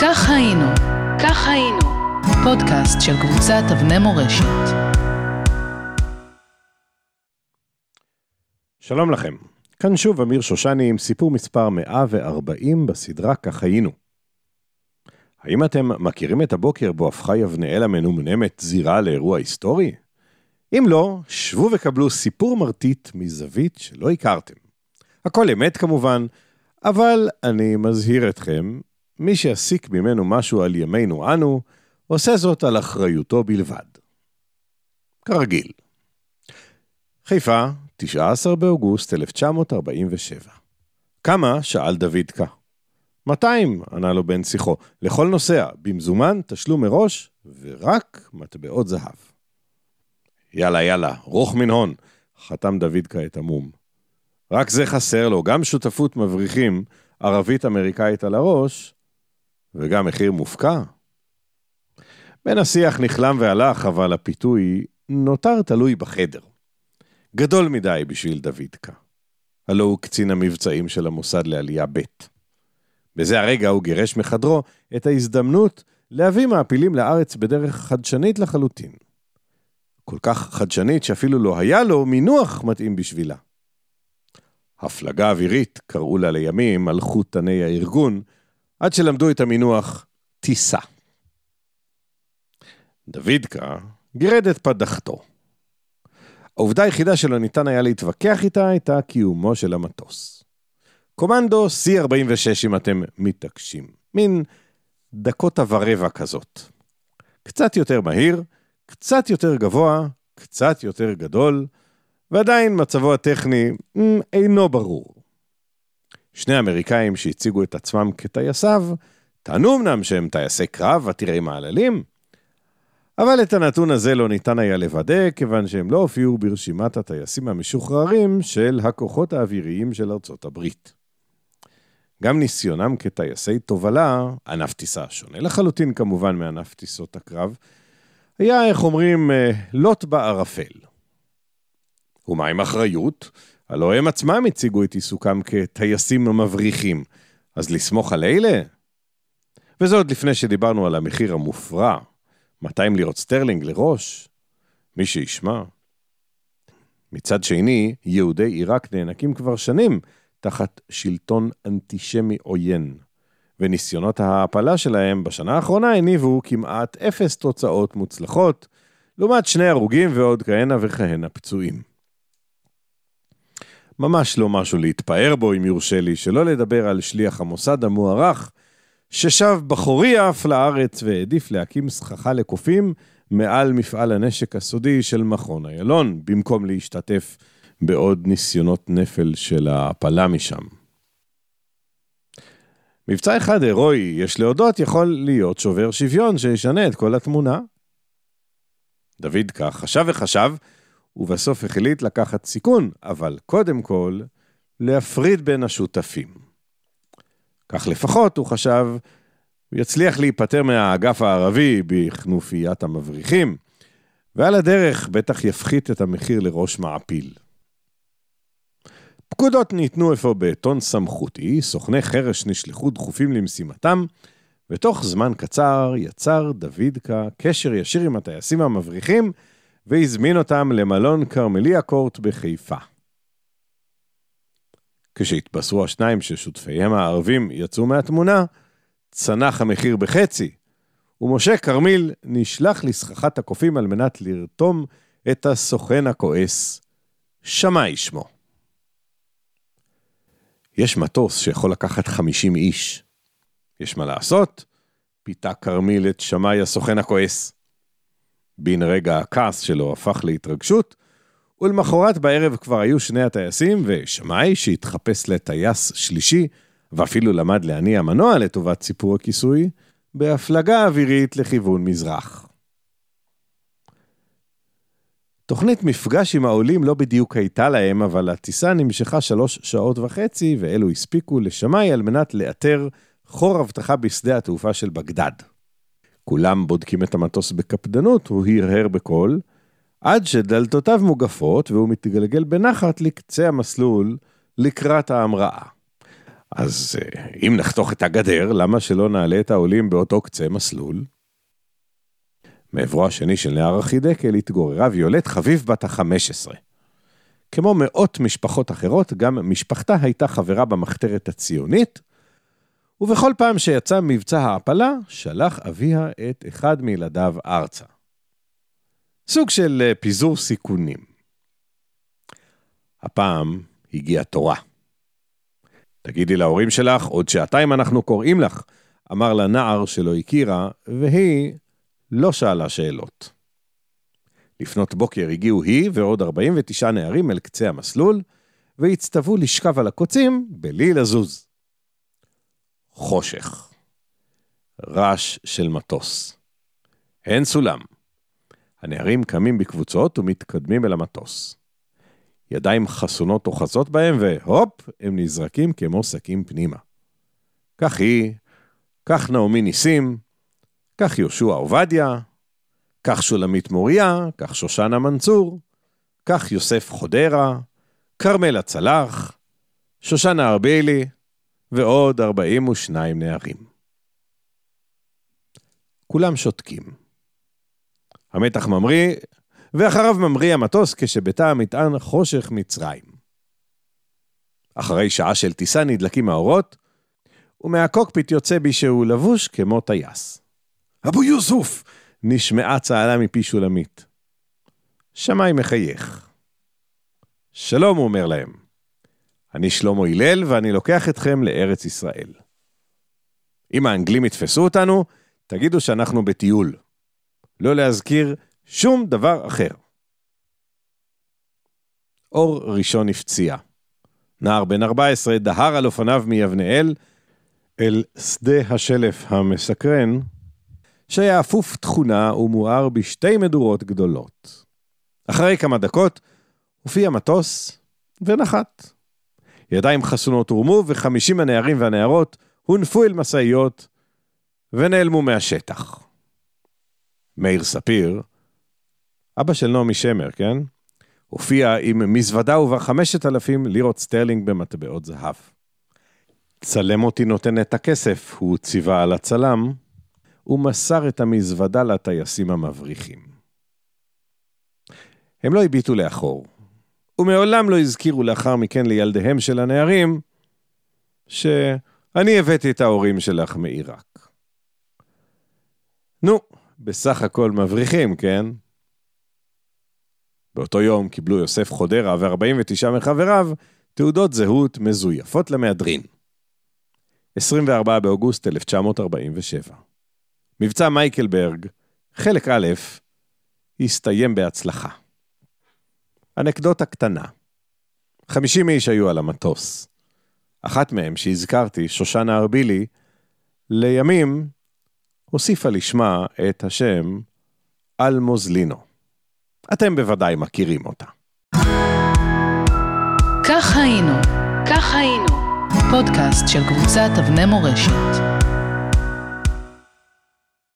כך היינו, כך היינו, פודקאסט של קבוצת אבני מורשת. שלום לכם, כאן שוב אמיר שושני עם סיפור מספר 140 בסדרה כך היינו. האם אתם מכירים את הבוקר בו הפכה יבנאל המנומנמת זירה לאירוע היסטורי? אם לא, שבו וקבלו סיפור מרטיט מזווית שלא הכרתם. הכל אמת כמובן, אבל אני מזהיר אתכם, מי שיסיק ממנו משהו על ימינו אנו, עושה זאת על אחריותו בלבד. כרגיל. חיפה, 19 באוגוסט 1947. כמה? שאל דוידקה. 200, ענה לו בן שיחו, לכל נוסע, במזומן, תשלום מראש, ורק מטבעות זהב. יאללה, יאללה, רוך מן הון, חתם דוידקה את המום. רק זה חסר לו, גם שותפות מבריחים, ערבית-אמריקאית על הראש, וגם מחיר מופקע. בן השיח נכלם והלך, אבל הפיתוי נותר תלוי בחדר. גדול מדי בשביל דוידקה. הלא הוא קצין המבצעים של המוסד לעלייה ב'. בזה הרגע הוא גירש מחדרו את ההזדמנות להביא מעפילים לארץ בדרך חדשנית לחלוטין. כל כך חדשנית שאפילו לא היה לו מינוח מתאים בשבילה. הפלגה אווירית, קראו לה לימים על חוטני הארגון, עד שלמדו את המינוח טיסה. דוידקה גירד את פדחתו. העובדה היחידה שלא ניתן היה להתווכח איתה הייתה קיומו של המטוס. קומנדו C46 אם אתם מתעקשים. מין דקות ורבע כזאת. קצת יותר מהיר, קצת יותר גבוה, קצת יותר גדול, ועדיין מצבו הטכני אינו ברור. שני אמריקאים שהציגו את עצמם כטייסיו, טענו אמנם שהם טייסי קרב עתירי מעללים, אבל את הנתון הזה לא ניתן היה לוודא, כיוון שהם לא הופיעו ברשימת הטייסים המשוחררים של הכוחות האוויריים של ארצות הברית. גם ניסיונם כטייסי תובלה, ענף טיסה שונה לחלוטין כמובן מענף טיסות הקרב, היה, איך אומרים, אה, לוט בערפל. ומה עם אחריות? הלוא הם עצמם הציגו את עיסוקם כטייסים מבריחים, אז לסמוך על אלה? וזה עוד לפני שדיברנו על המחיר המופרע, 200 לירות סטרלינג לראש, מי שישמע. מצד שני, יהודי עיראק נאנקים כבר שנים תחת שלטון אנטישמי עוין, וניסיונות ההעפלה שלהם בשנה האחרונה הניבו כמעט אפס תוצאות מוצלחות, לעומת שני הרוגים ועוד כהנה וכהנה פצועים. ממש לא משהו להתפאר בו, אם יורשה לי, שלא לדבר על שליח המוסד המוערך, ששב בחורי אף לארץ והעדיף להקים סככה לקופים מעל מפעל הנשק הסודי של מכון איילון, במקום להשתתף בעוד ניסיונות נפל של ההעפלה משם. מבצע אחד הירואי, יש להודות, יכול להיות שובר שוויון שישנה את כל התמונה. דוד כך חשב וחשב, ובסוף החליט לקחת סיכון, אבל קודם כל, להפריד בין השותפים. כך לפחות, הוא חשב, הוא יצליח להיפטר מהאגף הערבי בכנופיית המבריחים, ועל הדרך בטח יפחית את המחיר לראש מעפיל. פקודות ניתנו אפוא בטון סמכותי, סוכני חרש נשלחו דחופים למשימתם, ותוך זמן קצר יצר דוידקה קשר ישיר עם הטייסים המבריחים, והזמין אותם למלון כרמלי אקורט בחיפה. כשהתבשרו השניים ששותפיהם הערבים יצאו מהתמונה, צנח המחיר בחצי, ומשה כרמיל נשלח לסככת הקופים על מנת לרתום את הסוכן הכועס, שמאי שמו. יש מטוס שיכול לקחת 50 איש. יש מה לעשות? פיתה כרמיל את שמאי הסוכן הכועס. בן רגע הכעס שלו הפך להתרגשות, ולמחרת בערב כבר היו שני הטייסים, ושמאי שהתחפש לטייס שלישי, ואפילו למד להניע מנוע לטובת סיפור הכיסוי, בהפלגה אווירית לכיוון מזרח. תוכנית מפגש עם העולים לא בדיוק הייתה להם, אבל הטיסה נמשכה שלוש שעות וחצי, ואלו הספיקו לשמאי על מנת לאתר חור אבטחה בשדה התעופה של בגדד. כולם בודקים את המטוס בקפדנות, הוא הרהר בקול, עד שדלתותיו מוגפות והוא מתגלגל בנחת לקצה המסלול לקראת ההמראה. אז אה, אם נחתוך את הגדר, למה שלא נעלה את העולים באותו קצה מסלול? מעברו השני של נהר החידקל התגוררה ויולט חביב בת ה-15. כמו מאות משפחות אחרות, גם משפחתה הייתה חברה במחתרת הציונית, ובכל פעם שיצא מבצע העפלה, שלח אביה את אחד מילדיו ארצה. סוג של אה, פיזור סיכונים. הפעם הגיעה תורה. תגידי להורים שלך, עוד שעתיים אנחנו קוראים לך, אמר לנער שלא הכירה, והיא לא שאלה שאלות. לפנות בוקר הגיעו היא ועוד 49 נערים אל קצה המסלול, והצטוו לשכב על הקוצים בלי לזוז. חושך. רעש של מטוס. אין סולם. הנערים קמים בקבוצות ומתקדמים אל המטוס. ידיים חסונות אוחזות בהם, והופ, הם נזרקים כמו שקים פנימה. כך היא, כך נעמי ניסים, כך יהושע עובדיה, כך שולמית מוריה, כך שושנה מנצור, כך יוסף חודרה, כרמלה צלח, שושנה ארבילי, ועוד 42 נערים. כולם שותקים. המתח ממריא, ואחריו ממריא המטוס כשבתא המטען חושך מצרים. אחרי שעה של טיסה נדלקים האורות, ומהקוקפיט יוצא מישהו לבוש כמו טייס. אבו יוסוף! נשמעה צהלה מפי שולמית. שמאי מחייך. שלום, הוא אומר להם. אני שלמה הלל ואני לוקח אתכם לארץ ישראל. אם האנגלים יתפסו אותנו, תגידו שאנחנו בטיול. לא להזכיר שום דבר אחר. אור ראשון הפציע. נער בן 14 דהר על אופניו מיבנאל אל שדה השלף המסקרן, שהיה אפוף תכונה ומואר בשתי מדורות גדולות. אחרי כמה דקות הופיע מטוס ונחת. ידיים חסונות הורמו וחמישים הנערים והנערות הונפו אל משאיות ונעלמו מהשטח. מאיר ספיר, אבא של נעמי שמר, כן? הופיע עם מזוודה ובה חמשת אלפים לירות סטרלינג במטבעות זהב. צלם אותי נותן את הכסף, הוא ציווה על הצלם, ומסר את המזוודה לטייסים המבריחים. הם לא הביטו לאחור, ומעולם לא הזכירו לאחר מכן לילדיהם של הנערים, שאני הבאתי את ההורים שלך מעיראק. נו, בסך הכל מבריחים, כן? באותו יום קיבלו יוסף חודרה ו-49 מחבריו תעודות זהות מזויפות למהדרין. 24 באוגוסט 1947. מבצע מייקלברג, חלק א', הסתיים בהצלחה. אנקדוטה קטנה. 50 איש היו על המטוס. אחת מהם, שהזכרתי, שושנה ארבילי, לימים הוסיפה לשמה את השם אלמוזלינו. אתם בוודאי מכירים אותה. כך היינו, כך היינו, פודקאסט של קבוצת אבני מורשת.